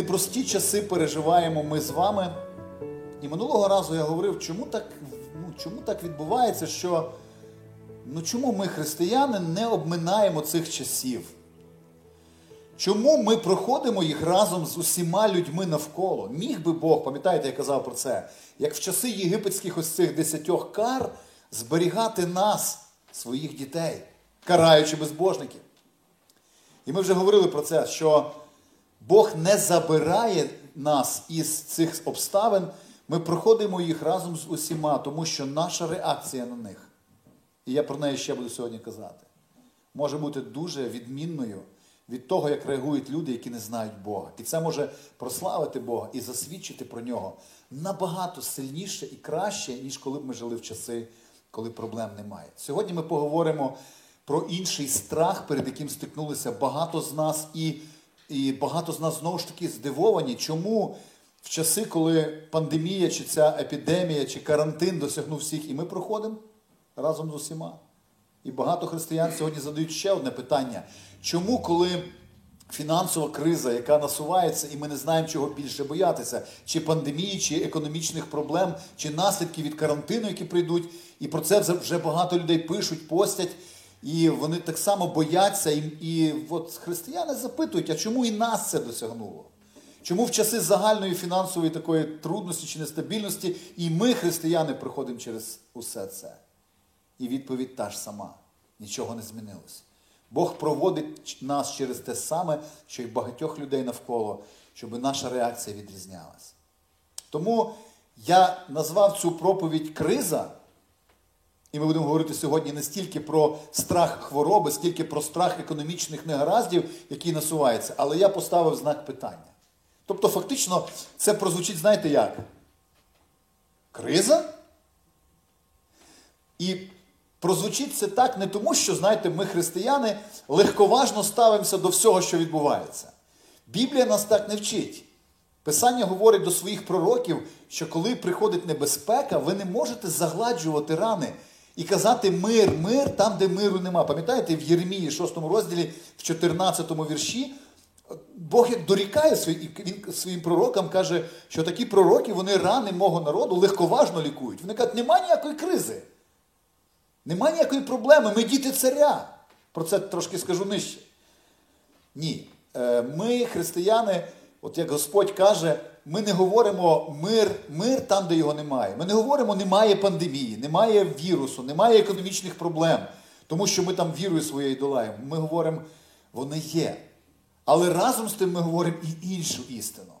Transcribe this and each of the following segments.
непрості часи переживаємо ми з вами. І минулого разу я говорив, чому так ну, чому так відбувається, що ну, чому ми, християни, не обминаємо цих часів? Чому ми проходимо їх разом з усіма людьми навколо? Міг би Бог, пам'ятаєте, я казав про це, як в часи єгипетських ось цих десятьох кар зберігати нас, своїх дітей, караючи безбожників. І ми вже говорили про це, що Бог не забирає нас із цих обставин, ми проходимо їх разом з усіма, тому що наша реакція на них, і я про неї ще буду сьогодні казати, може бути дуже відмінною від того, як реагують люди, які не знають Бога. І це може прославити Бога і засвідчити про нього набагато сильніше і краще, ніж коли б ми жили в часи, коли проблем немає. Сьогодні ми поговоримо про інший страх, перед яким стикнулися багато з нас, і, і багато з нас знову ж таки здивовані, чому. В часи, коли пандемія, чи ця епідемія, чи карантин досягнув всіх, і ми проходимо разом з усіма. І багато християн сьогодні задають ще одне питання. Чому, коли фінансова криза, яка насувається, і ми не знаємо, чого більше боятися, чи пандемії, чи економічних проблем, чи наслідки від карантину, які прийдуть, і про це вже багато людей пишуть, постять, і вони так само бояться. І, і от християни запитують, а чому і нас це досягнуло? Чому в часи загальної фінансової такої трудності чи нестабільності і ми, християни, проходимо через усе це? І відповідь та ж сама. Нічого не змінилось. Бог проводить нас через те саме, що й багатьох людей навколо, щоб наша реакція відрізнялась. Тому я назвав цю проповідь криза, і ми будемо говорити сьогодні не стільки про страх хвороби, стільки про страх економічних негараздів, які насуваються, але я поставив знак питання. Тобто, фактично, це прозвучить, знаєте як? Криза? І прозвучить це так не тому, що, знаєте, ми, християни, легковажно ставимося до всього, що відбувається. Біблія нас так не вчить. Писання говорить до своїх пророків, що коли приходить небезпека, ви не можете загладжувати рани і казати мир, мир там, де миру нема. Пам'ятаєте, в Єремії, 6 розділі, в 14 вірші, Бог як дорікає він своїм пророкам, каже, що такі пророки, вони рани мого народу легковажно лікують. Вони кажуть, нема ніякої кризи. Нема ніякої проблеми, ми діти царя. Про це трошки скажу нижче. Ні. Е, ми, християни, от як Господь каже, ми не говоримо мир, мир там, де його немає. Ми не говоримо, немає пандемії, немає вірусу, немає економічних проблем, тому що ми там вірою своєю долаємо. Ми говоримо, вони є. Але разом з тим ми говоримо і іншу істину.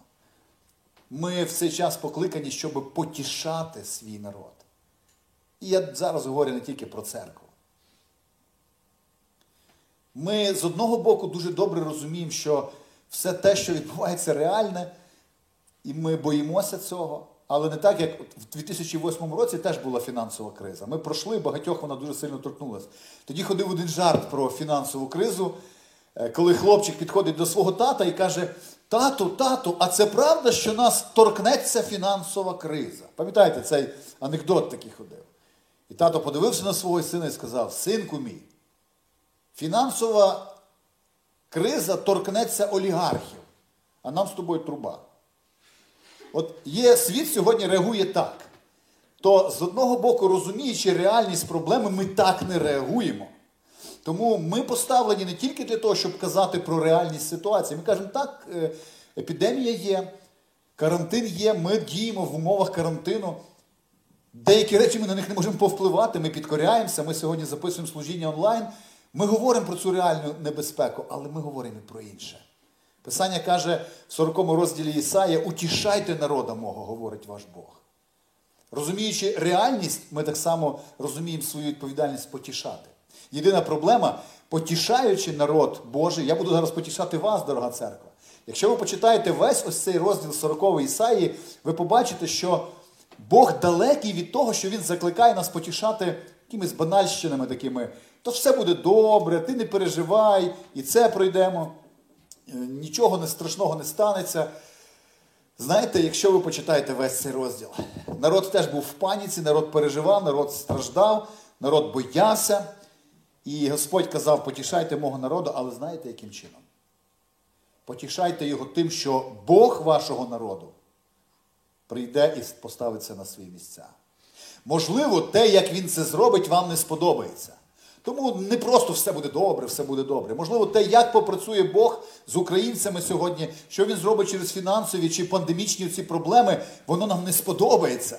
Ми в цей час покликані, щоб потішати свій народ. І я зараз говорю не тільки про церкву. Ми з одного боку дуже добре розуміємо, що все те, що відбувається, реальне, і ми боїмося цього. Але не так, як в 2008 році теж була фінансова криза. Ми пройшли, багатьох вона дуже сильно торкнулася. Тоді ходив один жарт про фінансову кризу. Е, коли хлопчик підходить до свого тата і каже: Тату, тату, а це правда, що нас торкнеться фінансова криза? Пам'ятаєте, цей анекдот такий ходив. І тато подивився на свого сина і сказав: Синку мій, фінансова криза торкнеться олігархів, а нам з тобою труба. От є світ сьогодні реагує так. То з одного боку, розуміючи реальність проблеми, ми так не реагуємо. Тому ми поставлені не тільки для того, щоб казати про реальність ситуації. Ми кажемо, так, е, епідемія є, карантин є, ми діємо в умовах карантину. Деякі речі ми на них не можемо повпливати, ми підкоряємося, ми сьогодні записуємо служіння онлайн. Ми говоримо про цю реальну небезпеку, але ми говоримо і про інше. Писання каже в 40 розділі Ісая: утішайте народа мого, говорить ваш Бог. Розуміючи реальність, ми так само розуміємо свою відповідальність потішати. Єдина проблема, потішаючи народ Божий, я буду зараз потішати вас, дорога церква. Якщо ви почитаєте весь ось цей розділ 40 Ісаї, ви побачите, що Бог далекий від того, що Він закликає нас потішати якимись банальщинами такими. То все буде добре, ти не переживай, і це пройдемо. Е, нічого не страшного не станеться. Знаєте, якщо ви почитаєте весь цей розділ, народ теж був в паніці, народ переживав, народ страждав, народ боявся. І Господь казав, потішайте мого народу, але знаєте, яким чином? потішайте його тим, що Бог вашого народу прийде і поставиться на свої місця. Можливо, те, як він це зробить, вам не сподобається. Тому не просто все буде добре, все буде добре. Можливо, те, як попрацює Бог з українцями сьогодні, що він зробить через фінансові чи пандемічні ці проблеми, воно нам не сподобається.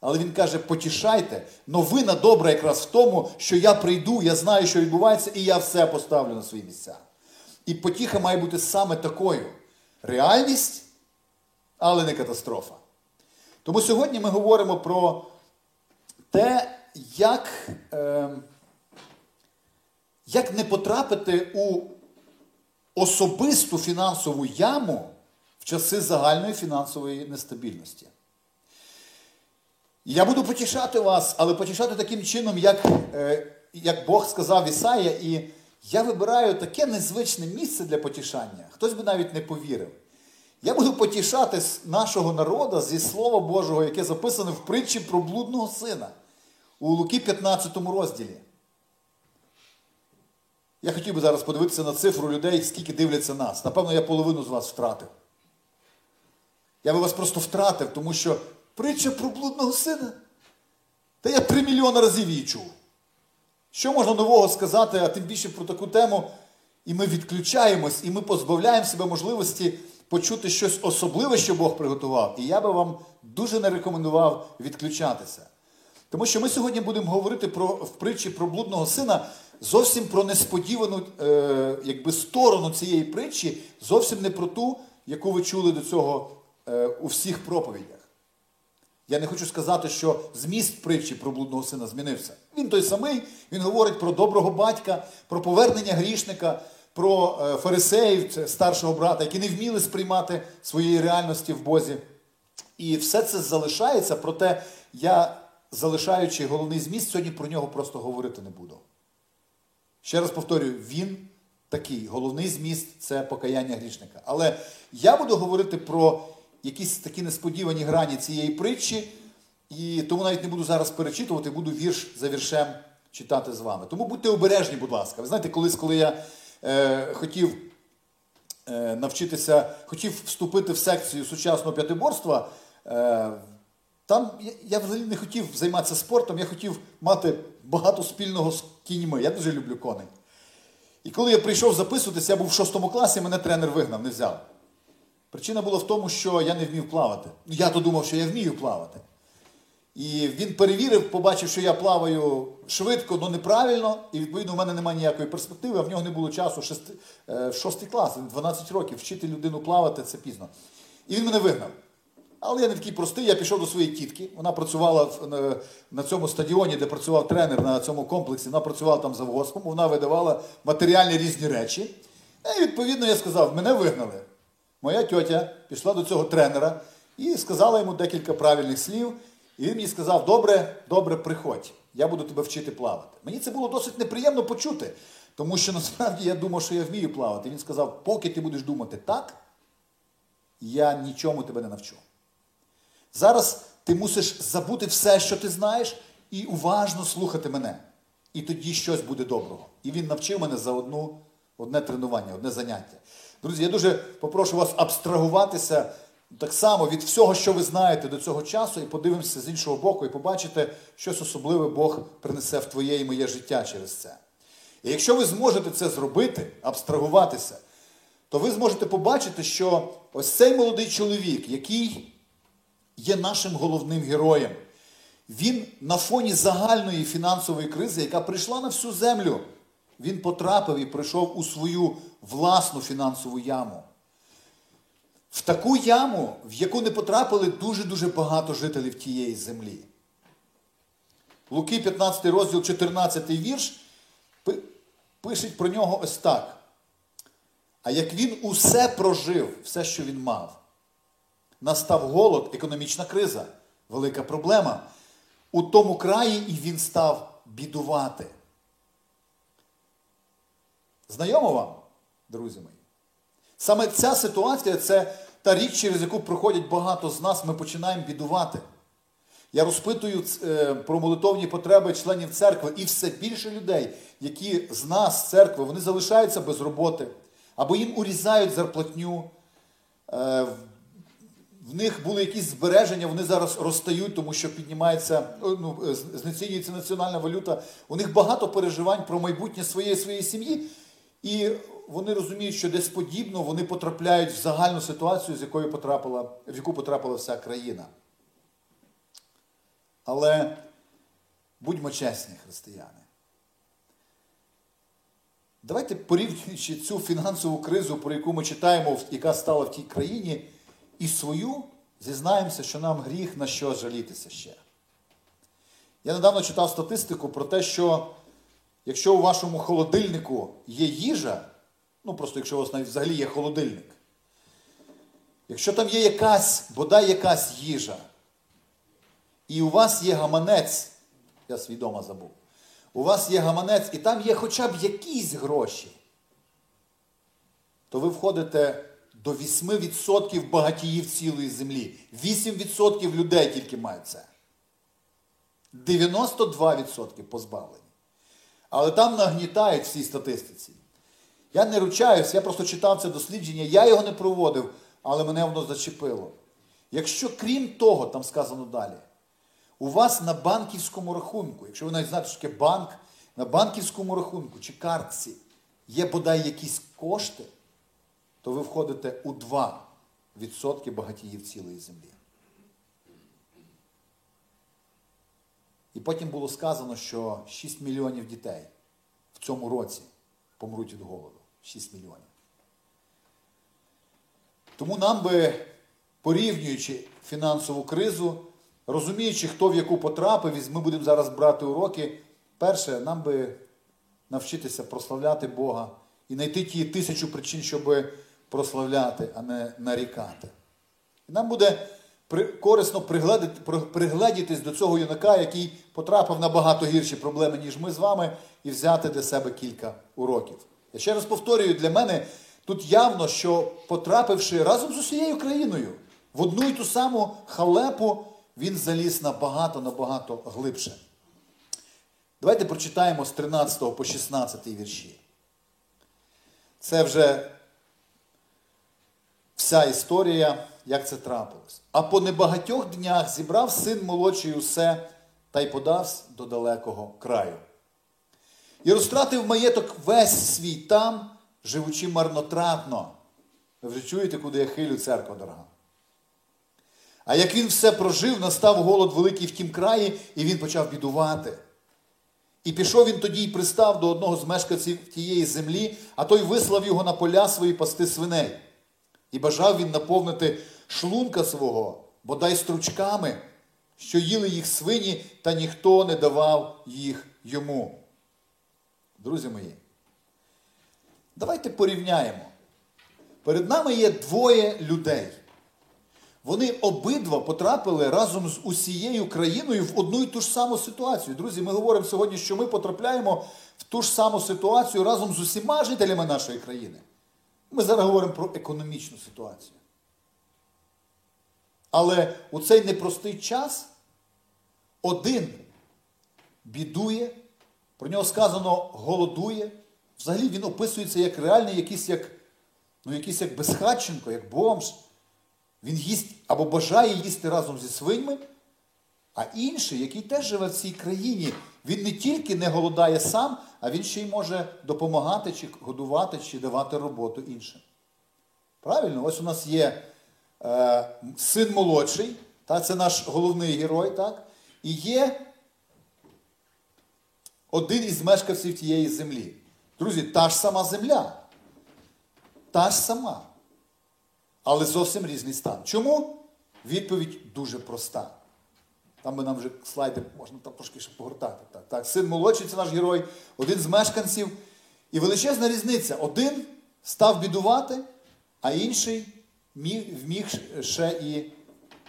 Але він каже: потішайте, новина добра якраз в тому, що я прийду, я знаю, що відбувається, і я все поставлю на свої місця. І потіха має бути саме такою: реальність, але не катастрофа. Тому сьогодні ми говоримо про те, як. Е, як не потрапити у особисту фінансову яму в часи загальної фінансової нестабільності. Я буду потішати вас, але потішати таким чином, як е, як Бог сказав Ісая, і я вибираю таке незвичне місце для потішання. Хтось би навіть не повірив. Я буду потішати нашого народу зі Слова Божого, яке записане в притчі про блудного сина у Луки 15 розділі. Я хотів би зараз подивитися на цифру людей, скільки дивляться нас. Напевно, я половину з вас втратив. Я би вас просто втратив, тому що притча про блудного сина. Та я три мільйони разів її чув. Що можна нового сказати, а тим більше про таку тему, і ми відключаємось, і ми позбавляємо себе можливості почути щось особливе, що Бог приготував. І я би вам дуже не рекомендував відключатися. Тому що ми сьогодні будемо говорити про, в притчі про блудного сина зовсім про несподівану е, якби, сторону цієї притчі, зовсім не про ту, яку ви чули до цього е, у всіх проповідях. Я не хочу сказати, що зміст притчі про блудного сина змінився. Він той самий, він говорить про доброго батька, про повернення грішника, про е, фарисеїв, старшого брата, які не вміли сприймати своєї реальності в Бозі. І все це залишається, проте я, залишаючи головний зміст, сьогодні про нього просто говорити не буду. Ще раз повторюю, він такий, головний зміст це покаяння грішника. Але я буду говорити про якісь такі несподівані грані цієї притчі, і тому навіть не буду зараз перечитувати, буду вірш за віршем читати з вами. Тому будьте обережні, будь ласка. Ви знаєте, колись, коли я е, хотів е, навчитися, хотів вступити в секцію сучасного п'ятиборства, е, там я, я взагалі не хотів займатися спортом, я хотів мати багато спільного з кіньми. Я дуже люблю коней. І коли я прийшов записуватися, я був в шостому класі, мене тренер вигнав, не взяв. Причина була в тому, що я не вмів плавати. Я то думав, що я вмію плавати. І він перевірив, побачив, що я плаваю швидко, але неправильно, і відповідно в мене немає ніякої перспективи, а в нього не було часу шести, е, шостий клас, 12 років, вчити людину плавати це пізно. І він мене вигнав. Але я не такий простий, я пішов до своєї тітки. Вона працювала на цьому стадіоні, де працював тренер на цьому комплексі, вона працювала там за госпом, вона видавала матеріальні різні речі. І відповідно я сказав, мене вигнали. Моя тьотя пішла до цього тренера і сказала йому декілька правильних слів. І він мені сказав: добре, добре, приходь, я буду тебе вчити плавати. Мені це було досить неприємно почути, тому що насправді я думав, що я вмію плавати. І він сказав, поки ти будеш думати так, я нічому тебе не навчу. Зараз ти мусиш забути все, що ти знаєш, і уважно слухати мене. І тоді щось буде доброго. І він навчив мене за одну, одне тренування, одне заняття. Друзі, я дуже попрошу вас абстрагуватися так само від всього, що ви знаєте до цього часу, і подивимося з іншого боку, і побачите, щось особливе Бог принесе в твоє і моє життя через це. І якщо ви зможете це зробити, абстрагуватися, то ви зможете побачити, що ось цей молодий чоловік, який є нашим головним героєм. Він на фоні загальної фінансової кризи, яка прийшла на всю землю, він потрапив і прийшов у свою власну фінансову яму. В таку яму, в яку не потрапили дуже-дуже багато жителів тієї землі. Луки 15 розділ, 14 вірш, пишуть про нього ось так. А як він усе прожив, все, що він мав, настав голод, економічна криза, велика проблема. У тому краї і він став бідувати. Знайомо вам, друзі мої? Саме ця ситуація це та річ, через яку проходять багато з нас, ми починаємо бідувати. Я розпитую е, про молитовні потреби членів церкви, і все більше людей, які з нас, церкви, вони залишаються без роботи, або їм урізають зарплатню. Е, в них були якісь збереження, вони зараз розстають, тому що піднімається, ну, знецінюється національна валюта. У них багато переживань про майбутнє своєї своєї сім'ї. І вони розуміють, що десь подібно вони потрапляють в загальну ситуацію, з якою потрапила, в яку потрапила вся країна. Але будьмо чесні, християни. Давайте порівнюючи цю фінансову кризу, про яку ми читаємо, яка стала в тій країні, і свою, зізнаємося, що нам гріх на що жалітися ще. Я недавно читав статистику про те, що якщо у вашому холодильнику є їжа, ну просто якщо у вас взагалі є холодильник, якщо там є якась, бодай якась їжа, і у вас є гаманець, я свідомо забув, у вас є гаманець, і там є хоча б якісь гроші, то ви входите до 8% багатіїв цілої землі. 8% людей тільки мають це. 92% позбавлені. Але там нагнітають всій статистиці. Я не ручаюсь, я просто читав це дослідження, я його не проводив, але мене воно зачепило. Якщо крім того, там сказано далі, у вас на банківському рахунку, якщо ви навіть знаєте, що таке банк, на банківському рахунку чи картці є бодай якісь кошти, то ви входите у 2% багатіїв цілої землі. І потім було сказано, що 6 мільйонів дітей в цьому році помруть від голоду. 6 мільйонів. Тому нам би, порівнюючи фінансову кризу, розуміючи, хто в яку потрапив, ми будемо зараз брати уроки. Перше, нам би навчитися прославляти Бога і знайти ті тисячу причин, щоб прославляти, а не нарікати. І нам буде корисно пригледітись до цього юнака, який потрапив на багато гірші проблеми, ніж ми з вами, і взяти для себе кілька уроків. Я ще раз повторюю, для мене тут явно, що потрапивши разом з усією країною в одну і ту саму халепу, він заліз набагато-набагато глибше. Давайте прочитаємо з 13 по 16 вірші. Це вже вся історія, як це трапилось. А по небагатьох днях зібрав син молодший усе та й подався до далекого краю. І розтратив маєток весь свій там, живучи марнотратно. Ви вже чуєте, куди я хилю церква дорога. А як він все прожив, настав голод великий в тім краї, і він почав бідувати. І пішов він тоді й пристав до одного з мешканців тієї землі, а той вислав його на поля свої пасти свиней. І бажав він наповнити шлунка свого, бодай стручками, що їли їх свині, та ніхто не давав їх йому. Друзі мої, давайте порівняємо. Перед нами є двоє людей. Вони обидва потрапили разом з усією країною в одну і ту ж саму ситуацію. Друзі, ми говоримо сьогодні, що ми потрапляємо в ту ж саму ситуацію разом з усіма жителями нашої країни. Ми зараз говоримо про економічну ситуацію. Але у цей непростий час один бідує, про нього сказано голодує. Взагалі він описується як реальний якийсь як ну, якийсь як безхатченко, як бомж. Він їсть або бажає їсти разом зі свиньми, а інший, який теж живе в цій країні, він не тільки не голодає сам, а він ще й може допомагати, чи годувати, чи давати роботу іншим. Правильно, ось у нас є е, син молодший, так, це наш головний герой, так? і є один із мешканців тієї землі. Друзі, та ж сама земля. Та ж сама. Але зовсім різний стан. Чому? Відповідь дуже проста. Там би нам вже слайди можна там трошки ще погортати. Так, так. Син молодший це наш герой, один з мешканців. І величезна різниця. Один став бідувати, а інший міг, вміг ще і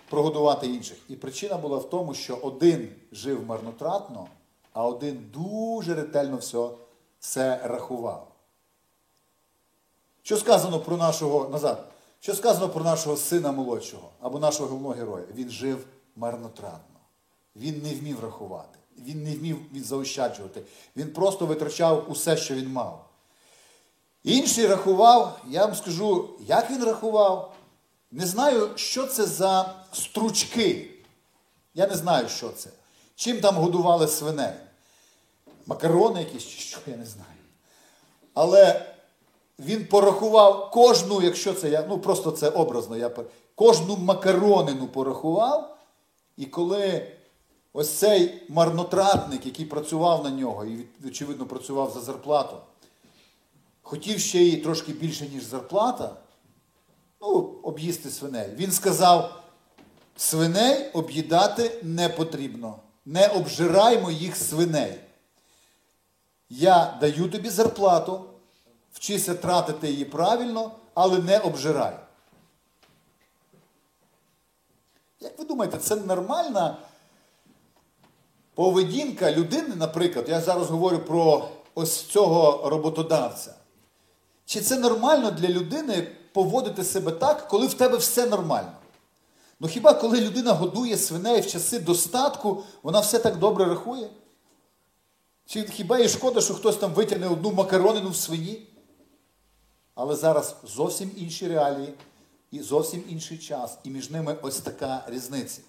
прогодувати інших. І причина була в тому, що один жив марнотратно, а один дуже ретельно все це рахував. Що сказано про нашого назад? Що сказано про нашого сина молодшого або нашого головного героя? Він жив марнотратно. Він не вмів рахувати, він не вмів заощаджувати. Він просто витрачав усе, що він мав. Інший рахував, я вам скажу, як він рахував. Не знаю, що це за стручки. Я не знаю, що це. Чим там годували свиней? Макарони якісь чи що, я не знаю. Але він порахував кожну, якщо це я, ну просто це образно, я кожну макаронину порахував. І коли ось цей марнотратник, який працював на нього, і, очевидно, працював за зарплату, хотів ще й трошки більше, ніж зарплата, ну, об'їсти свиней. Він сказав: свиней об'їдати не потрібно. Не обжирай моїх свиней. Я даю тобі зарплату, вчися тратити її правильно, але не обжирай. Як ви думаєте, це нормальна поведінка людини, наприклад, я зараз говорю про ось цього роботодавця. Чи це нормально для людини поводити себе так, коли в тебе все нормально? Ну хіба коли людина годує свиней в часи достатку, вона все так добре рахує? Чи хіба їй шкода, що хтось там витягне одну макаронину в свині? Але зараз зовсім інші реалії і зовсім інший час. І між ними ось така різниця.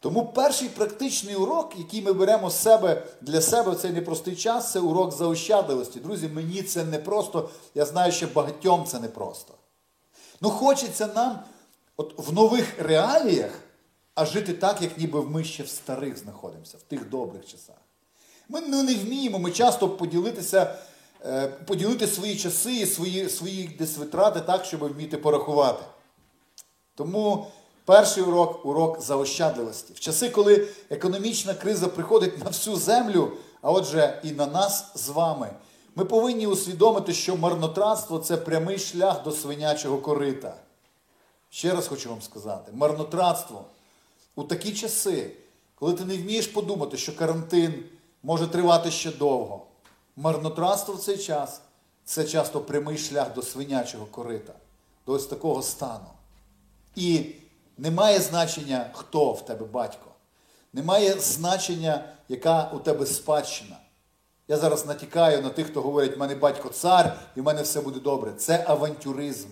Тому перший практичний урок, який ми беремо з себе для себе в цей непростий час, це урок заощадливості. Друзі, мені це не просто, я знаю, що багатьом це не просто. Ну, хочеться нам от в нових реаліях, а жити так, як ніби ми ще в старих знаходимося, в тих добрих часах. Ми ну, не вміємо, ми часто поділитися, е, поділити свої часи і свої свої десь витрати так, щоб вміти порахувати. Тому перший урок урок заощадливості. В часи, коли економічна криза приходить на всю землю, а отже, і на нас з вами, ми повинні усвідомити, що марнотратство це прямий шлях до свинячого корита. Ще раз хочу вам сказати: марнотратство у такі часи, коли ти не вмієш подумати, що карантин може тривати ще довго. Марнотратство в цей час це часто прямий шлях до свинячого корита, до ось такого стану. І немає значення, хто в тебе батько. Немає значення, яка у тебе спадщина. Я зараз натякаю на тих, хто говорить, в мене батько цар і в мене все буде добре. Це авантюризм.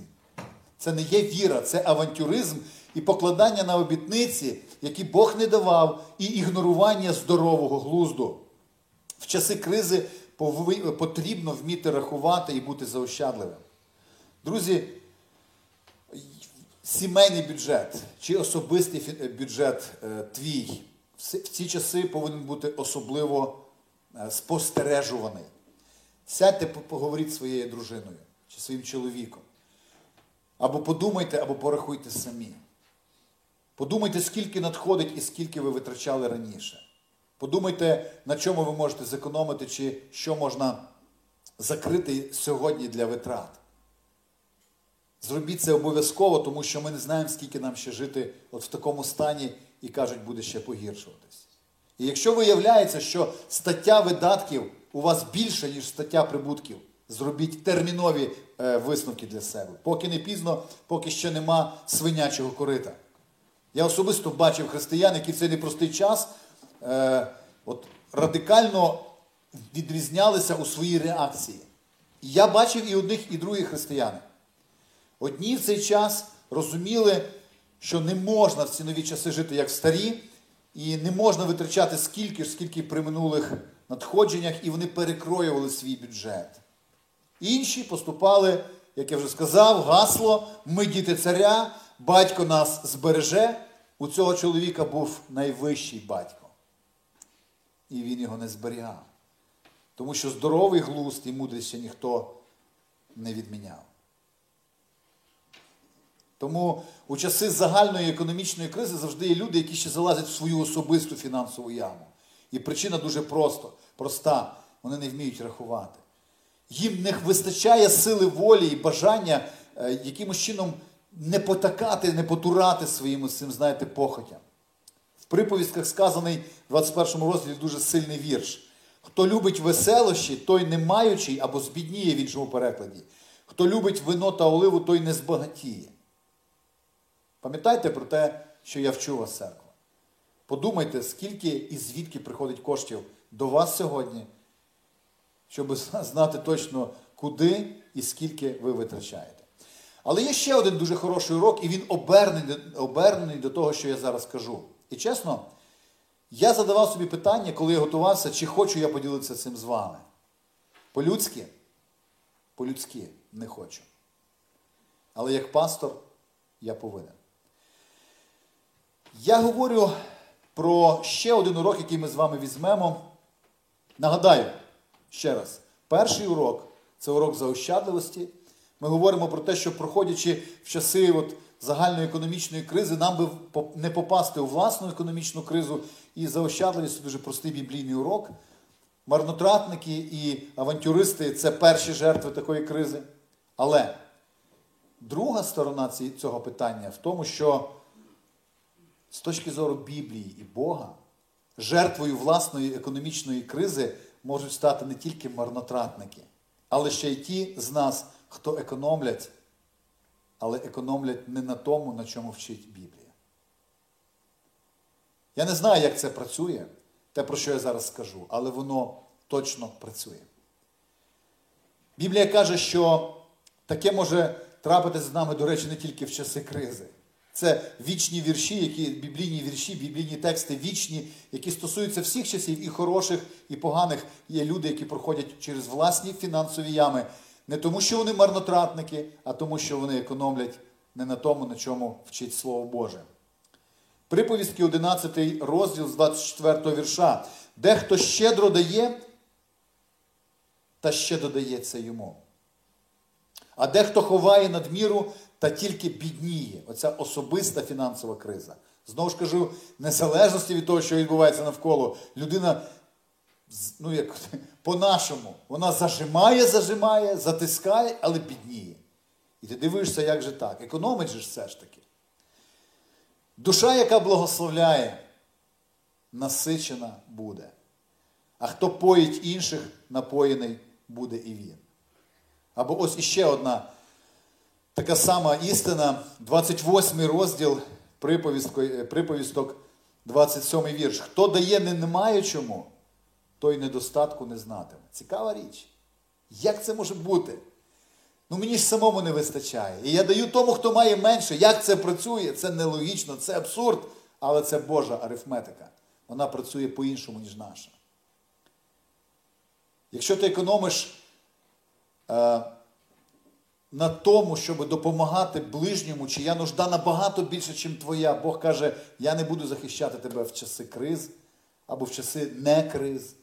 Це не є віра, це авантюризм і покладання на обітниці, які Бог не давав, і ігнорування здорового глузду. В часи кризи потрібно вміти рахувати і бути заощадливим. Друзі, сімейний бюджет чи особистий бюджет е, твій в ці часи повинен бути особливо е, спостережуваний. Сядьте, поговоріть зі своєю дружиною чи своїм чоловіком. Або подумайте, або порахуйте самі. Подумайте, скільки надходить і скільки ви витрачали раніше. Подумайте, на чому ви можете зекономити, чи що можна закрити сьогодні для витрат. Зробіть це обов'язково, тому що ми не знаємо, скільки нам ще жити от в такому стані і кажуть, буде ще погіршуватись. І якщо виявляється, що стаття видатків у вас більша, ніж стаття прибутків, зробіть термінові е, висновки для себе. Поки не пізно, поки ще нема свинячого корита. Я особисто бачив християн, які в цей непростий час е, от, радикально відрізнялися у своїй реакції. І я бачив і одних, і других християн. Одні в цей час розуміли, що не можна в ці нові часи жити як старі, і не можна витрачати скільки ж, скільки при минулих надходженнях, і вони перекроювали свій бюджет. Інші поступали, як я вже сказав, гасло Ми діти царя, батько нас збереже. У цього чоловіка був найвищий батько. І він його не зберігав. Тому що здоровий глузд і мудрість ще ніхто не відміняв. Тому у часи загальної економічної кризи завжди є люди, які ще залазять в свою особисту фінансову яму. І причина дуже просто, проста. Вони не вміють рахувати. Їм не вистачає сили волі і бажання е, якимось чином не потакати, не потурати своїм цим, знаєте, похотям. В приповістках сказаний в 21 розділі дуже сильний вірш. Хто любить веселощі, той не маючий або збідніє в іншому перекладі. Хто любить вино та оливу, той не збагатіє. Пам'ятайте про те, що я вчу вас, церква. Подумайте, скільки і звідки приходить коштів до вас сьогодні, щоб знати точно, куди і скільки ви витрачаєте. Але є ще один дуже хороший урок, і він обернений, обернений до того, що я зараз кажу. І чесно, я задавав собі питання, коли я готувався, чи хочу я поділитися цим з вами. По-людськи, по-людськи не хочу. Але як пастор я повинен. Я говорю про ще один урок, який ми з вами візьмемо. Нагадаю, ще раз, перший урок це урок заощадливості. Ми говоримо про те, що проходячи в часи от загальної економічної кризи, нам би не попасти у власну економічну кризу і заощадливість це дуже простий біблійний урок. Марнотратники і авантюристи це перші жертви такої кризи. Але друга сторона цього питання в тому, що з точки зору Біблії і Бога, жертвою власної економічної кризи можуть стати не тільки марнотратники, але ще й ті з нас, хто економлять, але економлять не на тому, на чому вчить Біблія. Я не знаю, як це працює, те, про що я зараз скажу, але воно точно працює. Біблія каже, що таке може трапитися з нами, до речі, не тільки в часи кризи. Це вічні вірші, які біблійні вірші, біблійні тексти вічні, які стосуються всіх часів, і хороших, і поганих. Є люди, які проходять через власні фінансові ями. Не тому, що вони марнотратники, а тому, що вони економлять не на тому, на чому вчить Слово Боже. Приповістки 11 розділ з 24 вірша. Дехто щедро дає, та ще додається йому. А дехто ховає надміру та тільки бідніє. Оця особиста фінансова криза. Знову ж кажу, незалежності від того, що відбувається навколо, людина, ну як по-нашому, вона зажимає, зажимає, затискає, але бідніє. І ти дивишся, як же так. Економить же все ж таки. Душа, яка благословляє, насичена буде. А хто поїть інших, напоєний буде і він. Або ось іще одна така сама істина, 28 розділ приповісток, 27 вірш. Хто дає не немаючому, той недостатку не знатиме. Цікава річ. Як це може бути? Ну мені ж самому не вистачає. І я даю тому, хто має менше. Як це працює? Це нелогічно, це абсурд, але це Божа арифметика. Вона працює по-іншому, ніж наша. Якщо ти економиш е, на тому, щоб допомагати ближньому, чия нужда набагато більше, ніж твоя, Бог каже, я не буду захищати тебе в часи криз або в часи не криз.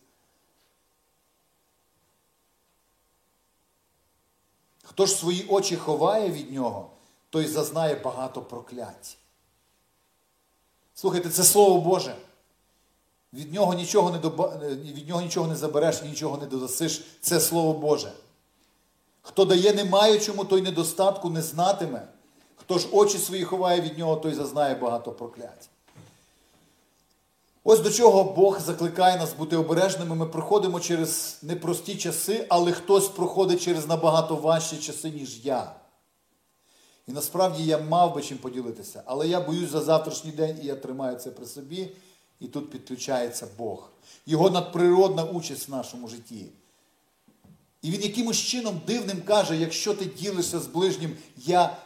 Хто ж свої очі ховає від нього, той зазнає багато проклять. Слухайте, це Слово Боже. Від нього нічого не доба... від нього нічого не забереш нічого не додасиш. Це Слово Боже. Хто дає не маючому, той недостатку не знатиме. Хто ж очі свої ховає від нього, той зазнає багато проклять. Ось до чого Бог закликає нас бути обережними. Ми проходимо через непрості часи, але хтось проходить через набагато важчі часи, ніж я. І насправді я мав би чим поділитися, але я боюсь за завтрашній день, і я тримаю це при собі. І тут підключається Бог. Його надприродна участь в нашому житті. І він якимось чином дивним каже, якщо ти ділишся з ближнім, я.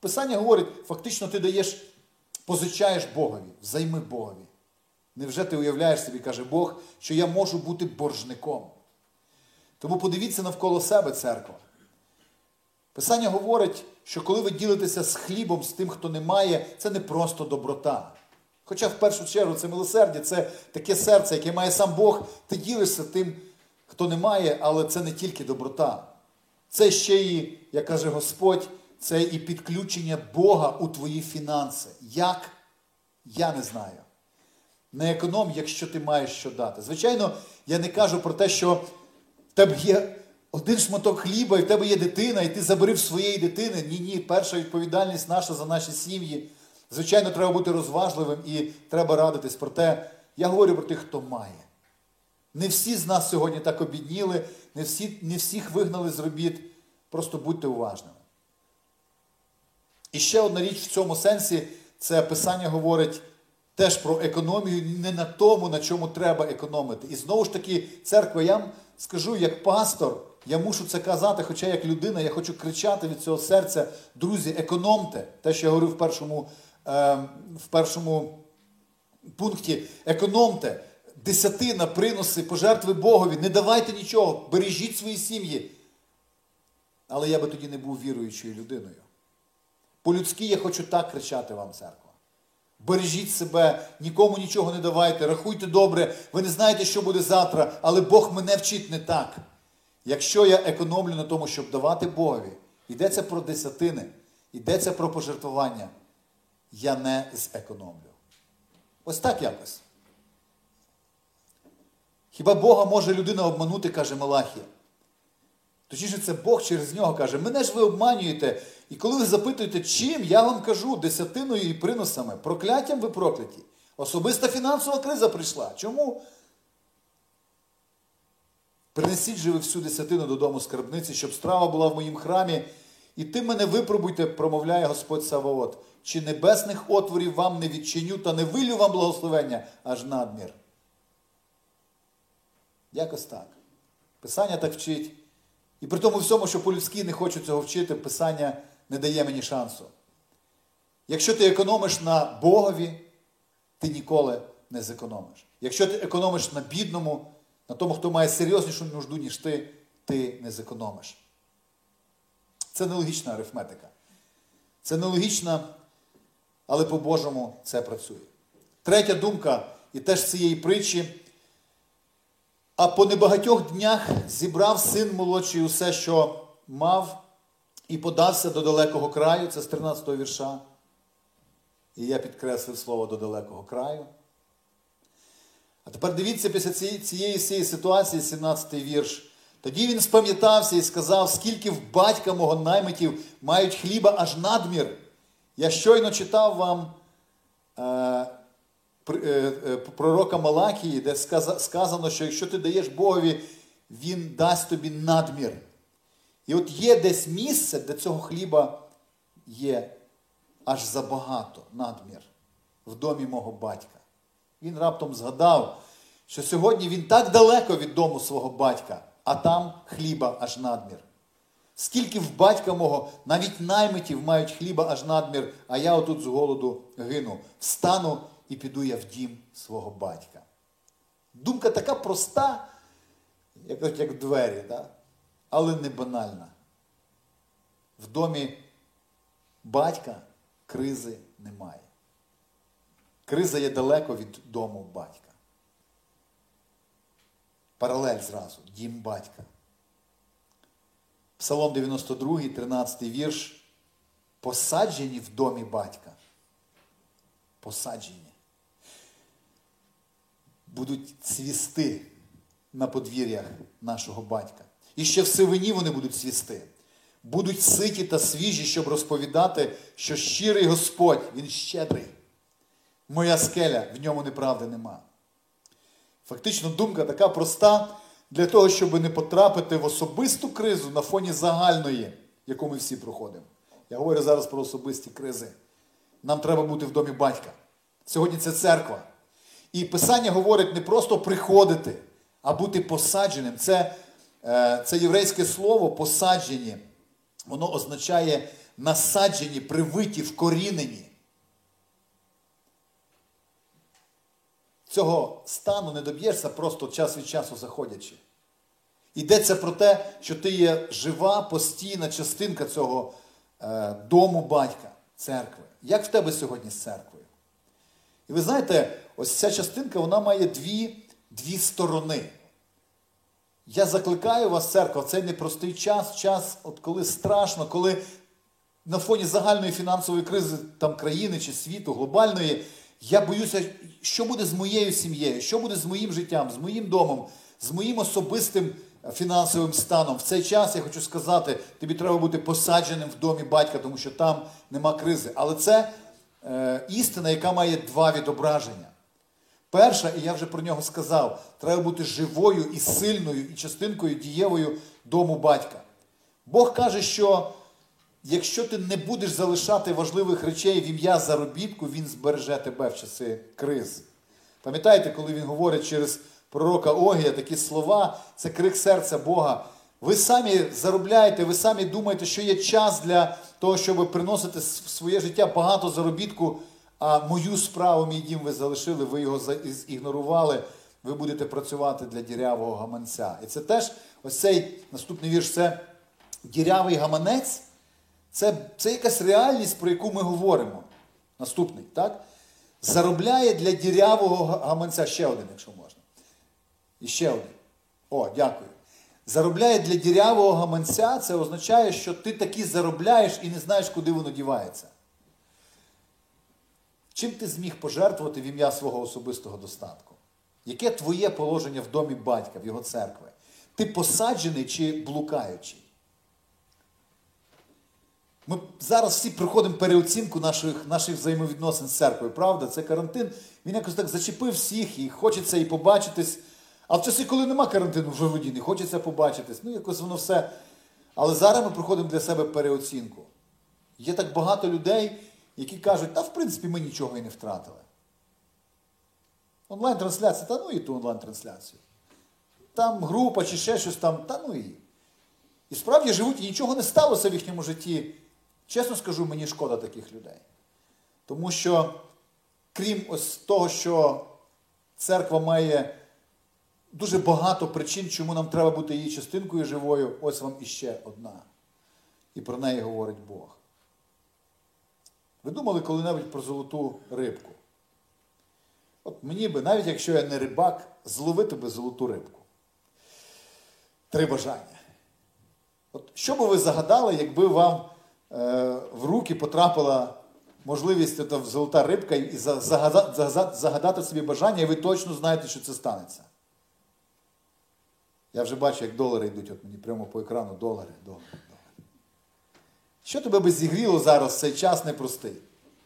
Писання говорить, фактично ти даєш, позичаєш Богові, взайми Богові. Невже ти уявляєш собі, каже Бог, що я можу бути боржником? Тому подивіться навколо себе, церква. Писання говорить, що коли ви ділитеся з хлібом, з тим, хто не має, це не просто доброта. Хоча в першу чергу це милосердя, це таке серце, яке має сам Бог, ти ділишся тим, хто не має, але це не тільки доброта. Це ще і, як каже Господь, це і підключення Бога у твої фінанси. Як? Я не знаю. Не економ, якщо ти маєш що дати. Звичайно, я не кажу про те, що в тебе є один шматок хліба, і в тебе є дитина, і ти заберив своєї дитини. Ні, ні, перша відповідальність наша за наші сім'ї. Звичайно, треба бути розважливим і треба радитись. Проте я говорю про тих, хто має. Не всі з нас сьогодні так обідніли, не, всі, не всіх вигнали з робіт. Просто будьте уважними. І ще одна річ в цьому сенсі це писання говорить теж про економію, не на тому, на чому треба економити. І знову ж таки, церква, я вам скажу, як пастор, я мушу це казати, хоча як людина, я хочу кричати від цього серця, друзі, економте. Те, що я говорив в першому, е, в першому пункті, економте. Десятина, приноси, пожертви Богові, не давайте нічого, бережіть свої сім'ї. Але я би тоді не був віруючою людиною. По-людськи я хочу так кричати вам, церква. Бережіть себе, нікому нічого не давайте, рахуйте добре, ви не знаєте, що буде завтра, але Бог мене вчить не так. Якщо я економлю на тому, щоб давати Богові, йдеться про десятини, йдеться про пожертвування, я не зекономлю. Ось так якось. Хіба Бога може людина обманути, каже Малахія? Точніше, це Бог через нього каже, мене ж ви обманюєте. І коли ви запитуєте, чим, я вам кажу, десятиною і приносами, прокляттям ви прокляті. Особиста фінансова криза прийшла. Чому? Принесіть же ви всю десятину додому скарбниці, щоб страва була в моїм храмі, і ти мене випробуйте, промовляє Господь Саваот, чи небесних отворів вам не відчиню та не вилю вам благословення аж надмір. Якось так. Писання так вчить. І при тому всьому, що по-людськи не хочу цього вчити, Писання не дає мені шансу. Якщо ти економиш на Богові, ти ніколи не зекономиш. Якщо ти економиш на бідному, на тому, хто має серйознішу нужду, ніж ти, ти не зекономиш. Це нелогічна арифметика. Це нелогічна, але по-божому це працює. Третя думка, і теж цієї притчі. А по небагатьох днях зібрав син молодший усе, що мав, і подався до далекого краю, це з 13 го вірша. І я підкреслив слово до далекого краю. А тепер дивіться після цієї всієї ситуації, 17-й вірш. Тоді він спам'ятався і сказав, скільки в батька мого наймитів мають хліба аж надмір. Я щойно читав вам е, пророка Малакії, де сказано, що якщо ти даєш Богові, Він дасть тобі надмір. І от є десь місце, де цього хліба є аж забагато надмір в домі мого батька. Він раптом згадав, що сьогодні він так далеко від дому свого батька, а там хліба аж надмір. Скільки в батька мого навіть наймитів мають хліба аж надмір, а я отут з голоду гину. Встану і піду я в дім свого батька. Думка така проста, як як двері, да? але не банальна. В домі батька кризи немає. Криза є далеко від дому батька. Паралель зразу, дім батька. Псалом 92, 13 вірш. Посаджені в домі батька. Посаджені. Будуть цвісти на подвір'ях нашого батька. І ще в сивині вони будуть цвісти. Будуть ситі та свіжі, щоб розповідати, що щирий Господь, Він щедрий. Моя скеля, в ньому неправди нема. Фактично, думка така проста для того, щоб не потрапити в особисту кризу на фоні загальної, яку ми всі проходимо. Я говорю зараз про особисті кризи. Нам треба бути в домі батька. Сьогодні це церква. І Писання говорить не просто приходити, а бути посадженим. Це, е, це єврейське слово посаджені. Воно означає насаджені, привиті, вкорінені. Цього стану не доб'єшся просто час від часу заходячи. Йдеться про те, що ти є жива, постійна частинка цього е, дому батька, церкви. Як в тебе сьогодні з церквою? І ви знаєте, ось ця частинка вона має дві дві сторони. Я закликаю вас, церква, в цей непростий час, час, от коли страшно, коли на фоні загальної фінансової кризи там країни чи світу, глобальної, я боюся, що буде з моєю сім'єю, що буде з моїм життям, з моїм домом, з моїм особистим фінансовим станом. В цей час я хочу сказати, тобі треба бути посадженим в домі батька, тому що там нема кризи. Але це е, істина, яка має два відображення. Перша, і я вже про нього сказав, треба бути живою і сильною, і частинкою дієвою дому батька. Бог каже, що якщо ти не будеш залишати важливих речей в ім'я заробітку, Він збереже тебе в часи кризи. Пам'ятаєте, коли він говорить через пророка Огія такі слова, це крик серця Бога. Ви самі заробляєте, ви самі думаєте, що є час для того, щоб приносити в своє життя багато заробітку, а мою справу, мій дім ви залишили, ви його ігнорували, ви будете працювати для дірявого гаманця. І це теж ось цей наступний вірш це дірявий гаманець. Це це якась реальність, про яку ми говоримо. Наступний, так? Заробляє для дірявого гаманця ще один, якщо можна. І ще один. О, дякую. Заробляє для дірявого гаманця, це означає, що ти таки заробляєш і не знаєш, куди воно дівається. Чим ти зміг пожертвувати в ім'я свого особистого достатку? Яке твоє положення в домі батька, в його церкви? Ти посаджений чи блукаючий? Ми зараз всі проходимо переоцінку наших наших взаємовідносин з церквою, правда? Це карантин. Він якось так зачепив всіх і хочеться і побачитись. А в часи, коли нема карантину вже воді, не хочеться побачитись. Ну, якось воно все. Але зараз ми проходимо для себе переоцінку. Є так багато людей, які кажуть, та в принципі ми нічого і не втратили. Онлайн-трансляція, та ну і ту онлайн-трансляцію. Там група чи ще щось там, та ну і. І справді живуть, і нічого не сталося в їхньому житті. Чесно скажу, мені шкода таких людей. Тому що, крім ось того, що церква має дуже багато причин, чому нам треба бути її частинкою живою, ось вам іще одна. І про неї говорить Бог. Ви думали коли-небудь про золоту рибку? От мені би, навіть якщо я не рибак, зловити би золоту рибку. Три бажання. От Що би ви загадали, якби вам е, в руки потрапила можливість от, золота рибка і загадати, загадати собі бажання, і ви точно знаєте, що це станеться? Я вже бачу, як долари йдуть от мені прямо по екрану. Долари, долари. Що тебе би зігріло зараз в цей час непростий?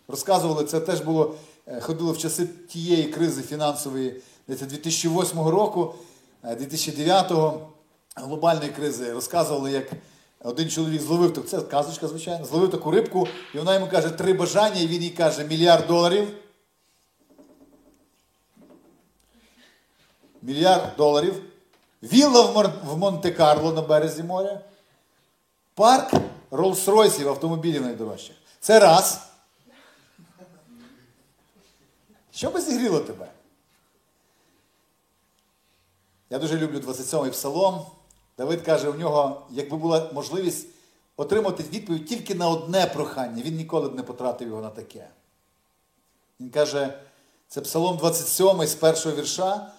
Розказували, це теж було, е, ходило в часи тієї кризи фінансової 2008 року, 2009 е, глобальної кризи. Розказували, як один чоловік зловив таку, це казочка, звичайно, зловив таку рибку, і вона йому каже три бажання, і він їй каже мільярд доларів. Мільярд доларів. Вілла в Монте-Карло на березі моря. Парк Роллс-Ройсів автомобілів найдорожчих. Це раз. Що би зігріло тебе? Я дуже люблю 27-й псалом. Давид каже, у нього, якби була можливість отримати відповідь тільки на одне прохання, він ніколи б не потратив його на таке. Він каже, це Псалом 27 з першого вірша.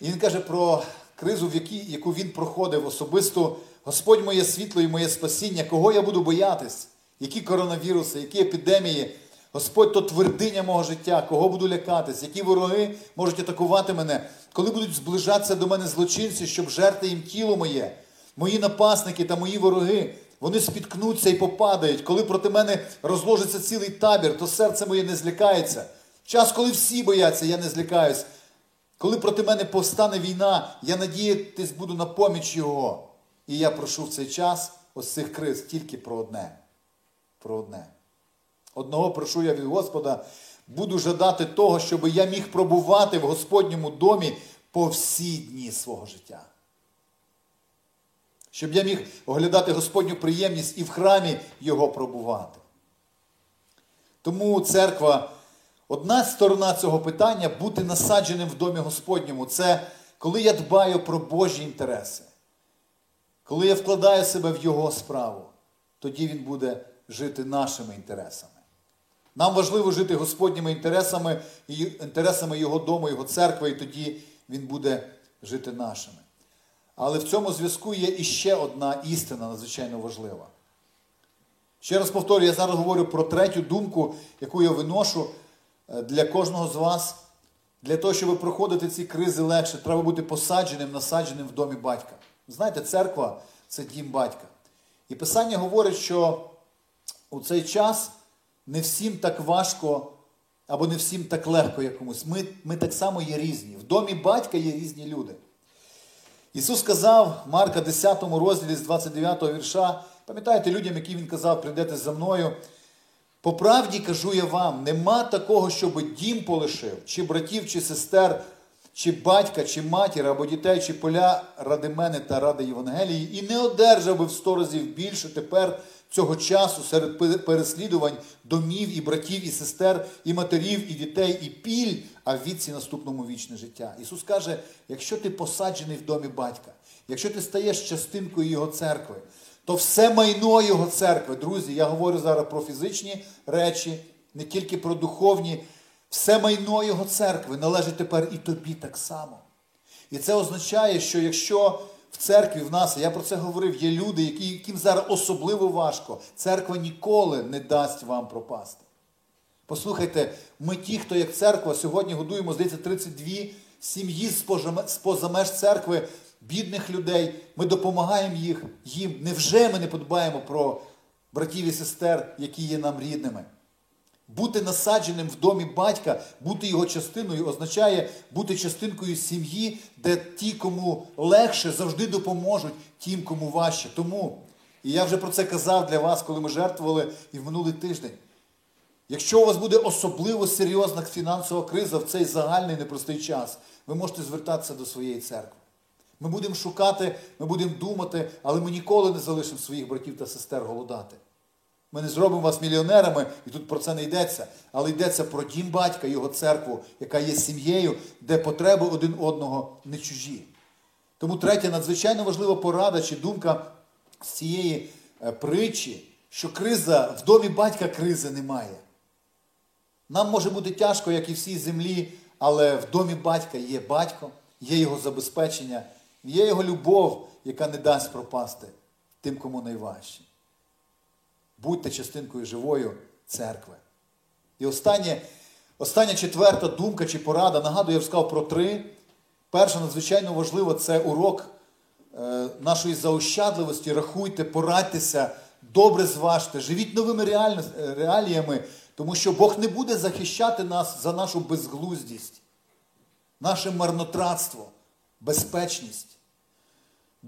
І він каже про кризу, в якій, яку він проходив особисто. Господь моє світло і моє спасіння, кого я буду боятись, які коронавіруси, які епідемії. Господь то твердиня мого життя, кого буду лякатись, які вороги можуть атакувати мене, коли будуть зближатися до мене злочинці, щоб жерти їм тіло моє, мої напасники та мої вороги, вони спіткнуться і попадають. Коли проти мене розложиться цілий табір, то серце моє не злякається. Час, коли всі бояться, я не злякаюсь. Коли проти мене повстане війна, я надіятись буду на поміч Його. І я прошу в цей час ось цих криз тільки про одне. Про одне. Одного прошу я від Господа, буду жадати того, щоб я міг пробувати в Господньому домі по всі дні свого життя. Щоб я міг оглядати Господню приємність і в храмі Його пробувати. Тому церква, одна сторона цього питання бути насадженим в домі Господньому. Це коли я дбаю про Божі інтереси. Коли я вкладаю себе в Його справу, тоді Він буде жити нашими інтересами. Нам важливо жити Господніми інтересами, інтересами Його дому, Його церкви, і тоді Він буде жити нашими. Але в цьому зв'язку є іще одна істина надзвичайно важлива. Ще раз повторюю, я зараз говорю про третю думку, яку я виношу е, для кожного з вас. Для того, щоб проходити ці кризи легше, треба бути посадженим, насадженим в домі батька. Знаєте, церква це дім батька. І Писання говорить, що у цей час не всім так важко або не всім так легко як комусь. Ми, Ми так само є різні. В домі батька є різні люди. Ісус сказав Марка 10 розділі з 29 вірша, пам'ятаєте людям, які Він казав, прийдете за мною. По правді кажу я вам, нема такого, щоб дім полишив, чи братів, чи сестер, чи батька, чи матір, або дітей, чи поля ради мене та ради Євангелії, і не одержав би в сто разів більше тепер цього часу серед переслідувань домів і братів, і сестер, і матерів, і дітей, і піль, а в віці наступному вічне життя. Ісус каже: якщо ти посаджений в домі батька, якщо ти стаєш частинкою Його церкви, то все майно Його церкви, друзі, я говорю зараз про фізичні речі, не тільки про духовні. Все майно Його церкви належить тепер і тобі так само. І це означає, що якщо в церкві в нас, я про це говорив, є люди, які, яким зараз особливо важко, церква ніколи не дасть вам пропасти. Послухайте, ми ті, хто як церква, сьогодні годуємо, здається, 32 сім'ї з поза меж церкви, бідних людей. Ми допомагаємо їх, їм. Невже ми не подбаємо про братів і сестер, які є нам рідними? Бути насадженим в домі батька, бути його частиною, означає бути частинкою сім'ї, де ті, кому легше, завжди допоможуть тим, кому важче. Тому, і я вже про це казав для вас, коли ми жертвували і в минулий тиждень. Якщо у вас буде особливо серйозна фінансова криза в цей загальний непростий час, ви можете звертатися до своєї церкви. Ми будемо шукати, ми будемо думати, але ми ніколи не залишимо своїх братів та сестер голодати. Ми не зробимо вас мільйонерами, і тут про це не йдеться, але йдеться про дім батька, його церкву, яка є сім'єю, де потреби один одного не чужі. Тому третя надзвичайно важлива порада чи думка з цієї е, притчі, що криза в домі батька кризи немає. Нам може бути тяжко, як і всій землі, але в домі батька є батько, є його забезпечення, є його любов, яка не дасть пропасти тим, кому найважче будьте частинкою живою церкви. І останнє, остання четверта думка чи порада, нагадую, я вже сказав про три. Перша надзвичайно важлива це урок е, нашої заощадливості. Рахуйте, порадьтеся, добре зважте, живіть новими реаліями, тому що Бог не буде захищати нас за нашу безглуздість, наше марнотратство, безпечність.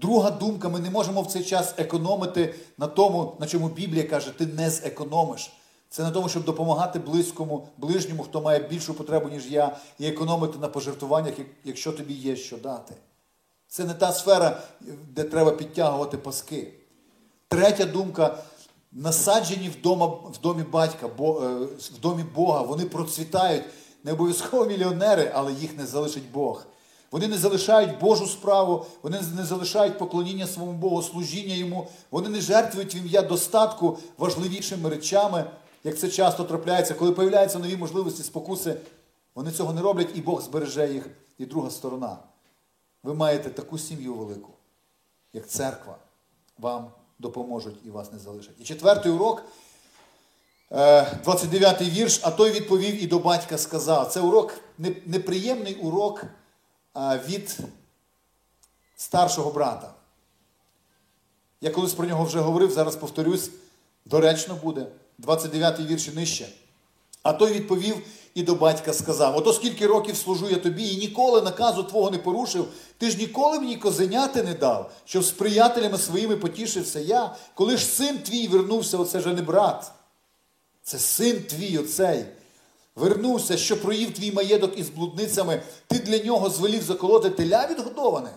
Друга думка, ми не можемо в цей час економити на тому, на чому Біблія каже, ти не зекономиш. Це на тому, щоб допомагати близькому, ближньому, хто має більшу потребу, ніж я, і економити на пожертвуваннях, якщо тобі є що дати. Це не та сфера, де треба підтягувати паски. Третя думка. Насаджені вдома, в домі батька, е, в домі Бога, вони процвітають. Не обов'язково мільйонери, але їх не залишить Бог. Вони не залишають Божу справу, вони не залишають поклоніння своєму Богу, служіння йому, вони не жертвують в ім'я достатку важливішими речами, як це часто трапляється, коли появляються нові можливості, спокуси, вони цього не роблять, і Бог збереже їх. І друга сторона. Ви маєте таку сім'ю велику, як церква, вам допоможуть і вас не залишать. І четвертий урок, 29-й е, вірш, а той відповів і до батька сказав. Це урок, неприємний урок від старшого брата. Я колись про нього вже говорив, зараз повторюсь, доречно буде. 29-й вірш і нижче. А той відповів і до батька сказав: Ото скільки років служу я тобі, і ніколи наказу твого не порушив, ти ж ніколи мені козеняти не дав, щоб з приятелями своїми потішився я, коли ж син твій вернувся, оце же не брат. Це син твій оцей вернувся, що проїв твій маєток із блудницями, ти для нього звелів заколоти теля відгодоване.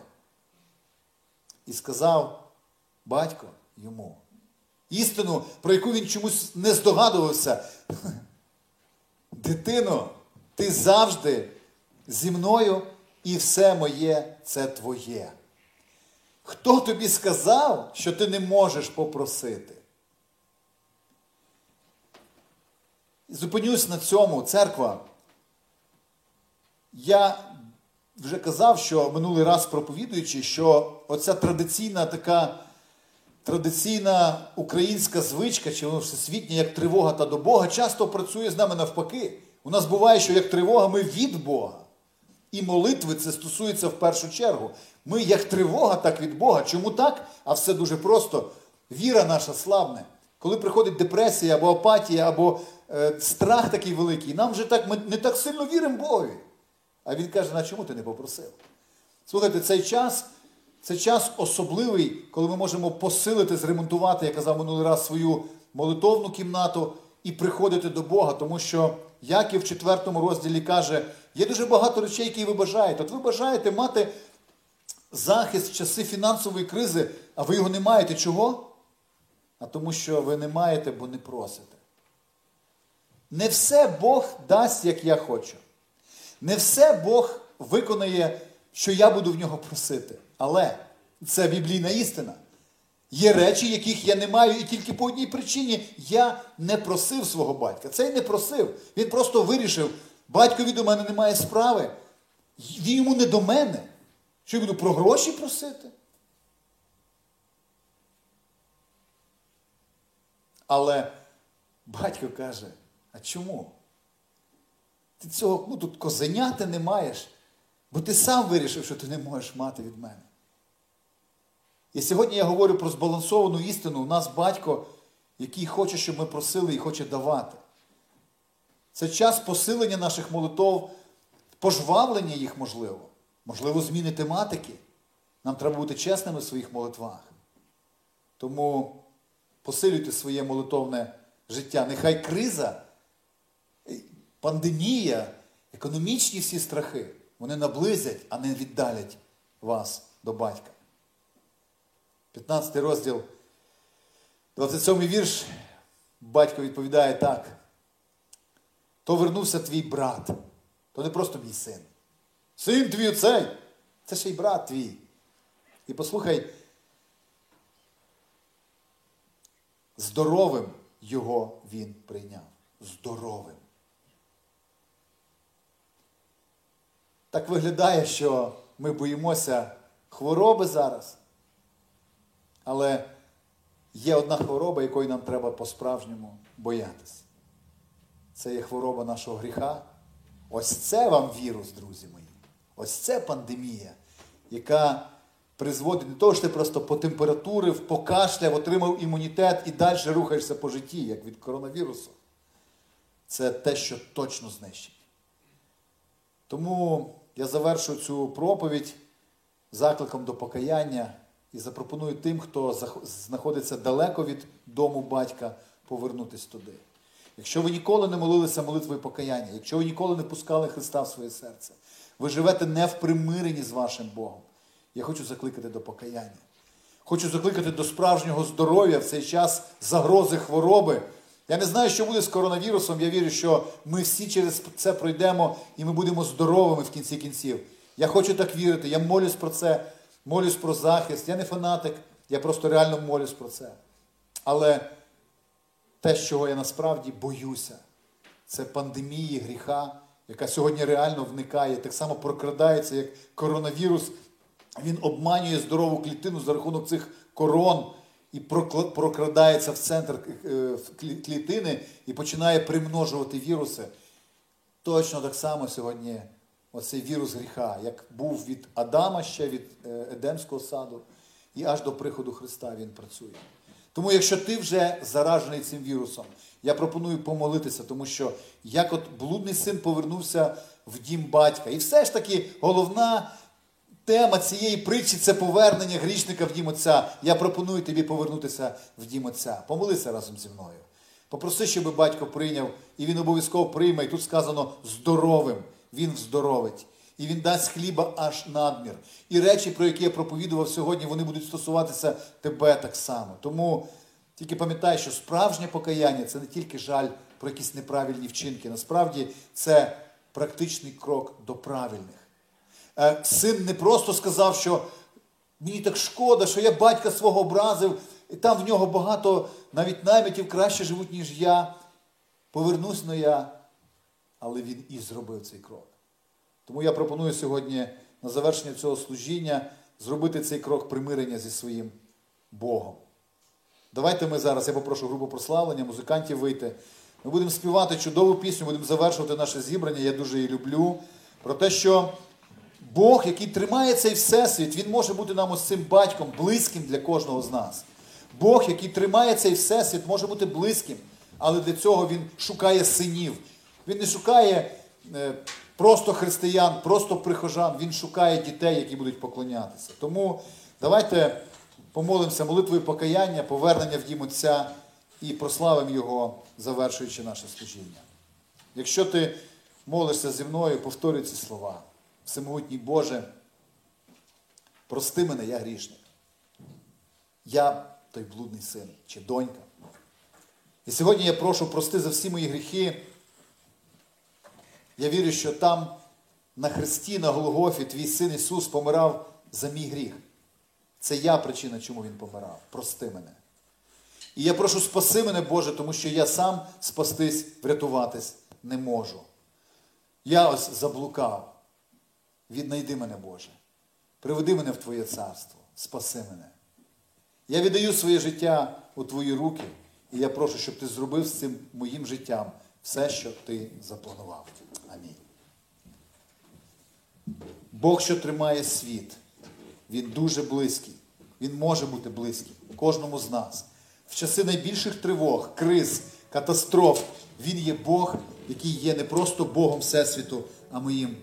І сказав батько йому. Істину, про яку він чомусь не здогадувався. Дитино, ти завжди зі мною і все моє це твоє. Хто тобі сказав, що ти не можеш попросити? Зупинюсь на цьому, церква. Я вже казав, що минулий раз проповідуючи, що оця традиційна така традиційна українська звичка, чи воно всесвітня, як тривога та до Бога, часто працює з нами навпаки. У нас буває, що як тривога, ми від Бога. І молитви це стосується в першу чергу. Ми як тривога, так від Бога. Чому так? А все дуже просто. Віра наша слабне. Коли приходить депресія або апатія, або страх такий великий. Нам вже так, ми не так сильно віримо Богові. А він каже, на чому ти не попросив? Слухайте, цей час це час особливий, коли ми можемо посилити, зремонтувати, я казав минулий раз, свою молитовну кімнату і приходити до Бога, тому що Яків в 4 розділі каже, є дуже багато речей, які ви бажаєте. От ви бажаєте мати захист в часи фінансової кризи, а ви його не маєте. Чого? А тому що ви не маєте, бо не просите. Не все Бог дасть, як я хочу. Не все Бог виконає, що я буду в нього просити. Але це біблійна істина. Є речі, яких я не маю, і тільки по одній причині я не просив свого батька. Цей не просив. Він просто вирішив, батькові до мене немає справи. Він йому не до мене. Що я буду про гроші просити? Але батько каже, а чому? Ти цього ну, тут козеняти не маєш, бо ти сам вирішив, що ти не можеш мати від мене. І сьогодні я говорю про збалансовану істину. У нас батько, який хоче, щоб ми просили і хоче давати. Це час посилення наших молитов, пожвавлення їх можливо, можливо, зміни тематики. Нам треба бути чесними в своїх молитвах. Тому посилюйте своє молитовне життя. Нехай криза, пандемія, економічні всі страхи, вони наблизять, а не віддалять вас до батька. 15 розділ, 27 вірш, батько відповідає так. То вернувся твій брат, то не просто мій син. Син твій оцей, це ще й брат твій. І послухай, здоровим його він прийняв. Здоровим. Так виглядає, що ми боїмося хвороби зараз. Але є одна хвороба, якої нам треба по-справжньому боятися. Це є хвороба нашого гріха. Ось це вам вірус, друзі мої. Ось це пандемія, яка призводить до того, що ти просто по температури, покашляв, отримав імунітет і далі рухаєшся по житті, як від коронавірусу. Це те, що точно знищить. Тому я завершу цю проповідь закликом до покаяння і запропоную тим, хто знаходиться далеко від дому батька, повернутися туди. Якщо ви ніколи не молилися молитвою покаяння, якщо ви ніколи не пускали Христа в своє серце, ви живете не в примиренні з вашим Богом. Я хочу закликати до покаяння. Хочу закликати до справжнього здоров'я в цей час загрози хвороби. Я не знаю, що буде з коронавірусом. Я вірю, що ми всі через це пройдемо і ми будемо здоровими в кінці кінців. Я хочу так вірити. Я молюсь про це молюсь про захист. Я не фанатик, я просто реально молюсь про це. Але те, чого я насправді боюся, це пандемії гріха, яка сьогодні реально вникає, так само прокрадається, як коронавірус. Він обманює здорову клітину за рахунок цих корон і прокрадається в центр е, клітини і починає примножувати віруси. Точно так само сьогодні оцей вірус гріха, як був від Адама ще від е, Едемського саду, і аж до приходу Христа він працює. Тому, якщо ти вже заражений цим вірусом, я пропоную помолитися, тому що як от блудний син повернувся в дім батька. І все ж таки головна тема цієї притчі це повернення грішника в дім Отця. Я пропоную тобі повернутися в дім Отця. Помолися разом зі мною. Попроси, щоб батько прийняв, і він обов'язково прийме. І тут сказано здоровим. Він вздоровить. І він дасть хліба аж надмір. І речі, про які я проповідував сьогодні, вони будуть стосуватися тебе так само. Тому тільки пам'ятай, що справжнє покаяння це не тільки жаль про якісь неправильні вчинки. Насправді це практичний крок до правильних. Е, син не просто сказав, що мені так шкода, що я батька свого образив, і там в нього багато навіть наймитів краще живуть, ніж я. Повернусь но я але він і зробив цей крок. Тому я пропоную сьогодні на завершення цього служіння зробити цей крок примирення зі своїм Богом. Давайте ми зараз, я попрошу групу прославлення, музикантів вийти. Ми будемо співати чудову пісню, будемо завершувати наше зібрання, я дуже її люблю. Про те, що Бог, який тримає цей всесвіт, Він може бути нам ось цим батьком, близьким для кожного з нас. Бог, який тримає цей всесвіт, може бути близьким, але для цього Він шукає синів. Він не шукає е, просто християн, просто прихожан, він шукає дітей, які будуть поклонятися. Тому давайте помолимося молитвою покаяння, повернення в дім Отця і прославимо Його, завершуючи наше служіння. Якщо ти молишся зі мною, повторюй ці слова. Всемогутній Боже, прости мене, я грішник. Я той блудний син чи донька. І сьогодні я прошу прости за всі мої гріхи. Я вірю, що там на хресті, на Голгофі, твій син Ісус помирав за мій гріх. Це я причина, чому Він помирав. Прости мене. І я прошу, спаси мене, Боже, тому що я сам спастись, врятуватись не можу. Я ось заблукав. Віднайди мене, Боже. Приведи мене в Твоє царство. Спаси мене. Я віддаю своє життя у Твої руки, і я прошу, щоб ти зробив з цим моїм життям все, що ти запланував. Амінь. Бог, що тримає світ, Він дуже близький. Він може бути близький кожному з нас. В часи найбільших тривог, криз, катастроф, Він є Бог, який є не просто Богом Всесвіту, а моїм,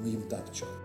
моїм таточком.